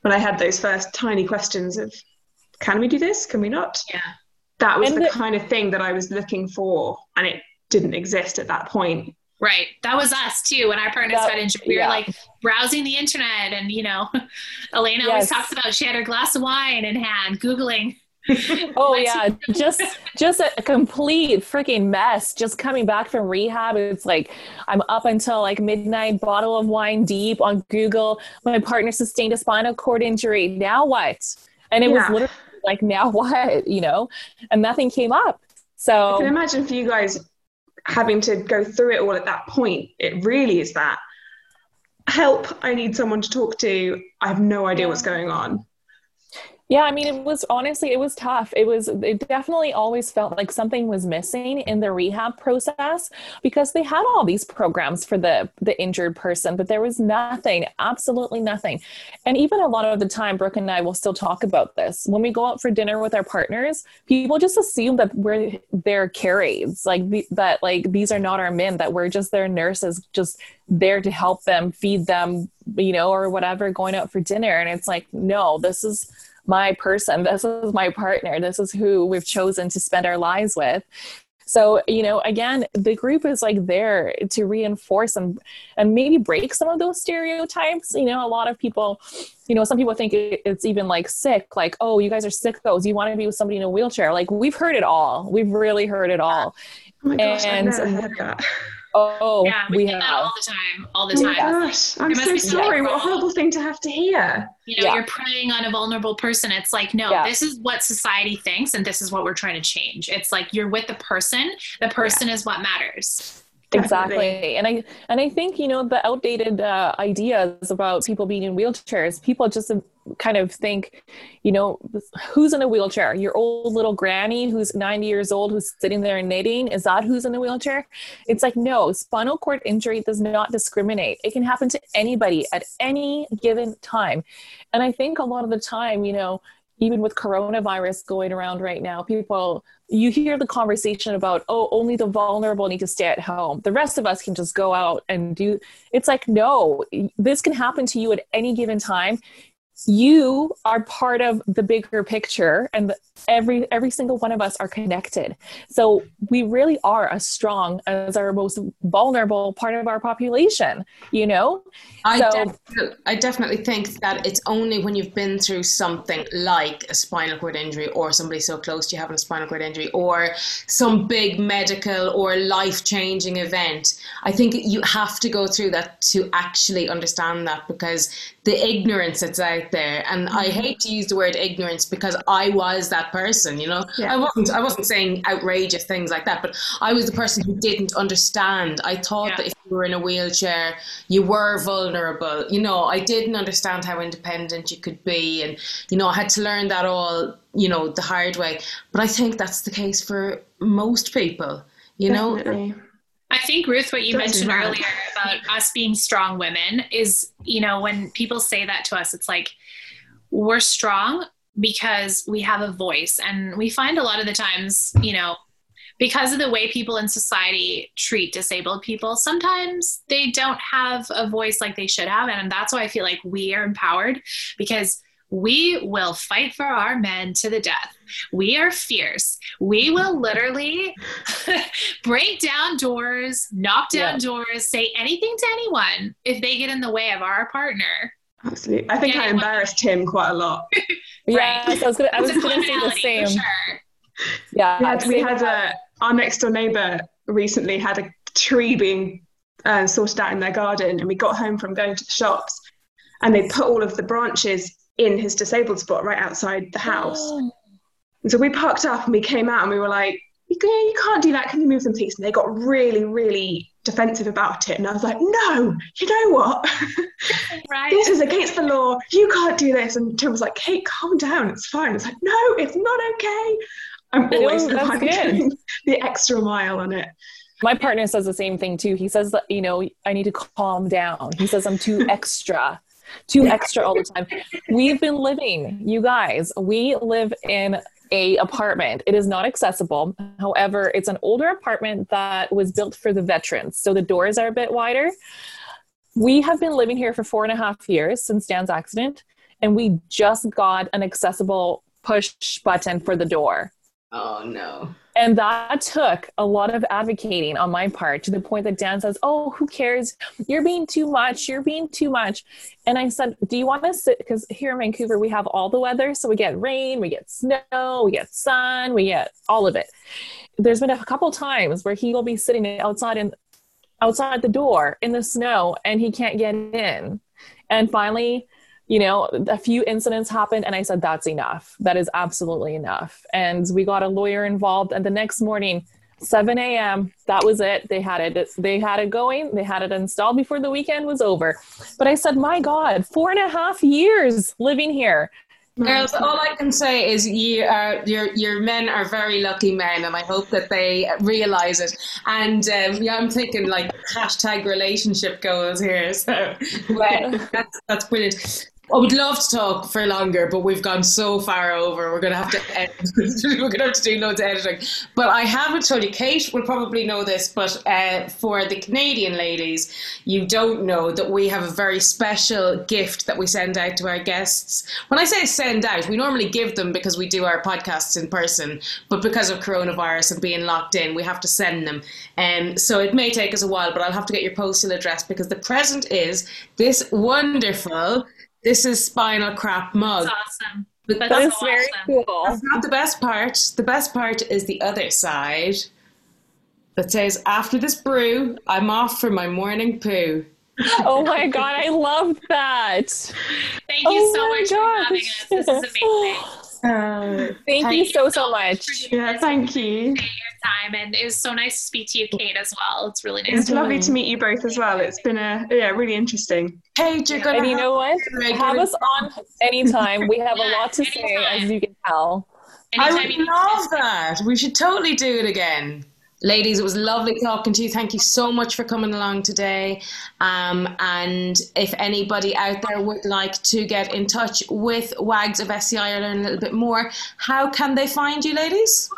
When I had those first tiny questions of, can we do this? Can we not? Yeah. That was the, the kind of thing that I was looking for, and it didn't exist at that point. Right. That was us too. When our partners got injured, we yeah. were like browsing the internet, and you know, [laughs] Elena yes. always talks about she had her glass of wine in hand, googling [laughs] oh yeah just just a complete freaking mess. Just coming back from rehab it's like i'm up until like midnight bottle of wine deep on google. My partner sustained a spinal cord injury. Now what? And it yeah. was literally like now [laughs] what you know? And nothing came up. So i can imagine for you guys having to go through it all at that point it really is that. Help i need someone to talk to. I have no idea what's going on Yeah, I mean, it was honestly, it was tough. It was, it definitely always felt like something was missing in the rehab process because they had all these programs for the the injured person, but there was nothing, absolutely nothing. And even a lot of the time, Brooke and I will still talk about this when we go out for dinner with our partners. People just assume that we're their care aides, like the, that, like these are not our men, that we're just their nurses, just there to help them, feed them, you know, or whatever, going out for dinner. And it's like, no, this is my person. This is my partner. This is who we've chosen to spend our lives with. So, you know, again, the group is like there to reinforce and and maybe break some of those stereotypes. You know, a lot of people, you know, some people think it's even like sick, like, oh, you guys are sickos. You want to be with somebody in a wheelchair. Like we've heard it all. We've really heard it all. Oh my gosh, and, I never heard that. Oh, yeah, we, we get that all the time, all the oh time. Gosh, I'm so sorry. What a horrible thing to have to hear. You know, yeah. you're preying on a vulnerable person. It's like, no, yeah. this is what society thinks, and this is what we're trying to change. It's like you're with the person. The person yeah. is what matters exactly. And i and i think you know the outdated uh, ideas about people being in wheelchairs people just kind of think you know who's in a wheelchair? Your old little granny who's 90 years old who's sitting there knitting is that who's in a wheelchair? It's like no spinal cord injury does not discriminate. It can happen to anybody at any given time. And i think a lot of the time you know even with coronavirus going around right now, people, you hear the conversation about, oh, only the vulnerable need to stay at home. The rest of us can just go out and do. It's like, no, this can happen to you at any given time you are part of the bigger picture and every every single one of us are connected. So we really are as strong as our most vulnerable part of our population you know? I, so, def- I definitely think that it's only when you've been through something like a spinal cord injury or somebody so close to you having a spinal cord injury or some big medical or life changing event i think you have to go through that to actually understand that because the ignorance that's out there and i mm-hmm. hate to use the word ignorance because i was that person you know yeah. i wasn't i wasn't saying outrageous things like that but i was the person who didn't understand i thought yeah. that if you were in a wheelchair you were vulnerable you know i didn't understand how independent you could be and you know i had to learn that all you know the hard way but i think that's the case for most people you Definitely. know I think Ruth, what you mentioned earlier about us being strong women is, you know, when people say that to us, it's like we're strong because we have a voice. And we find a lot of the times, you know, because of the way people in society treat disabled people, sometimes they don't have a voice like they should have. And that's why I feel like we are empowered because we will fight for our men to the death. We are fierce. We will literally [laughs] break down doors, knock down yeah. doors, say anything to anyone if they get in the way of our partner. Absolutely. I think I embarrassed him quite a lot. [laughs] right. Yeah, I was going to say the same. Sure. Yeah. We had, we had a, our next door neighbor recently had a tree being uh, sorted out in their garden, and we got home from going to the shops, and they put all of the branches in his disabled spot right outside the house. Oh. And so we parked up and we came out and we were like, you, you can't do that. Can you move them, please? And they got really, really defensive about it. And I was like, no, you know what? [laughs] Right. this is against the law. You can't do this. And Tim was like, Kate, calm down. It's fine. It's like, no, it's not okay. I'm always the [laughs] the extra mile on it. My partner says the same thing too. He says that, you know, I need to calm down. He says I'm too [laughs] extra too extra all the time. We've been living, you guys, we live in a apartment. It is not accessible. However, it's an older apartment that was built for the veterans. So the doors are a bit wider. We have been living here for four and a half years since Dan's accident, and we just got an accessible push button for the door. Oh no. And that took a lot of advocating on my part to the point that Dan says, Oh, who cares? You're being too much. You're being too much. And I said, Do you want to sit? Because here in Vancouver, we have all the weather. So we get rain, we get snow, we get sun, we get all of it. There's been a couple times where he will be sitting outside in outside the door in the snow and he can't get in. And finally, you know, a few incidents happened, and I said, That's enough. That is absolutely enough. And we got a lawyer involved. And the next morning, 7 a.m. That was it. They had it. They had it going. They had it installed before the weekend was over. But I said, my God, four and a half years living here. Girls, all I can say is you are your your men are very lucky men, and I hope that they realise it. And um, yeah, I'm thinking like hashtag relationship goals here. So well, [laughs] that's that's brilliant. I would love to talk for longer, but we've gone so far over. We're going to have to edit. [laughs] we're going to have to do loads of editing. But I haven't told you. Kate will probably know this, but uh, for the Canadian ladies, you don't know that we have a very special gift that we send out to our guests. When I say send out, we normally give them because we do our podcasts in person, but because of coronavirus and being locked in, we have to send them. Um, so it may take us a while, but I'll have to get your postal address because the present is this wonderful this is Spinal Crap mug. That's awesome. But That's That is so very awesome. cool. that's not the best part. The best part is the other side that says, After this brew, I'm off for my morning poo. [laughs] Oh my god, I love that. [laughs] Oh Thank you Oh so much for having us. This is [laughs] amazing. Uh, Thank you so so much. yeah, thank you. Appreciate your time, and it was so nice to speak to you, Kate, as well. It's really nice. It's to lovely to meet you both as well. It's been a yeah, really interesting. Paige, you're going And to you know what? Have us on anytime. We have a lot to say, as you can tell. I would love that. We should totally do it again. Ladies, it was lovely talking to you. Thank you so much for coming along today. Um, and if anybody out there would like to get in touch with WAGs of SCI or learn a little bit more, how can they find you, ladies?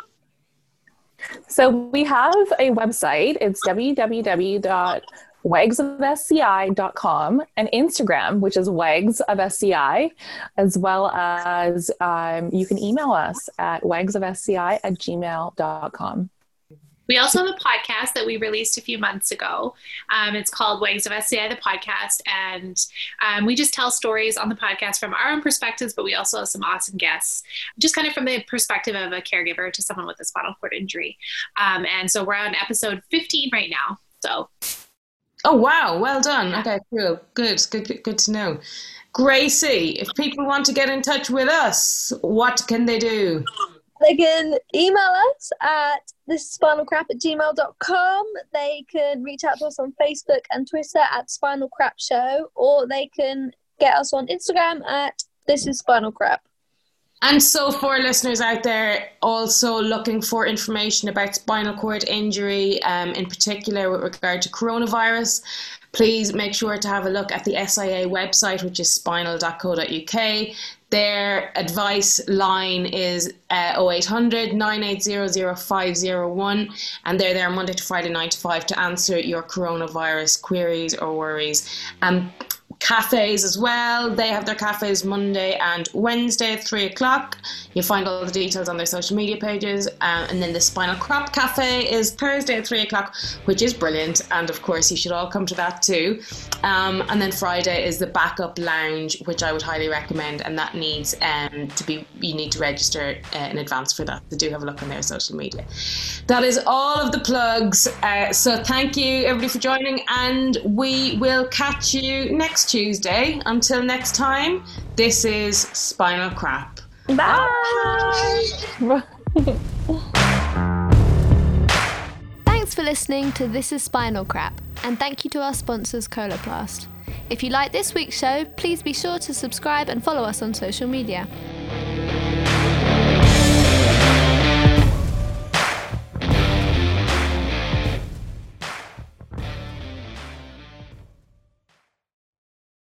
So we have a website. It's www.wagsofsci.com and Instagram, which is wags of SCI, as well as um, you can email us at wagsofsci at gmail.com. We also have a podcast that we released a few months ago. Um, it's called Wags of SCI, the podcast. And um, we just tell stories on the podcast from our own perspectives, but we also have some awesome guests, just kind of from the perspective of a caregiver to someone with a spinal cord injury. Um, and so we're on episode 15 right now. So Oh, wow. Well done. Okay, cool. Good, good, good to know. Gracie, if people want to get in touch with us, what can they do? They can email us at thisspinalcrap at gmail.com. They can reach out to us on Facebook and Twitter at Spinal Crap Show, or they can get us on Instagram at This is Spinal Crap. And so, for listeners out there also looking for information about spinal cord injury, um, in particular with regard to coronavirus, please make sure to have a look at the SIA website, which is spinal.co.uk. Their advice line is uh, 0800 980 0501, and they're there Monday to Friday, 9 to 5, to answer your coronavirus queries or worries. Um, cafes as well. They have their cafes Monday and Wednesday at three o'clock. You'll find all the details on their social media pages. Uh, and then the Spinal Crap Cafe is Thursday at three o'clock, which is brilliant. And of course, you should all come to that too. Um, and then Friday is the Backup Lounge, which I would highly recommend. And that needs um, to be, you need to register uh, in advance for that. So do have a look on their social media. That is all of the plugs. Uh, so thank you everybody for joining, and we will catch you next Tuesday. Until next time, this is Spinal Crap. Bye. [laughs] Thanks for listening to This is Spinal Crap, and thank you to our sponsors Coloplast. If you like this week's show, please be sure to subscribe and follow us on social media.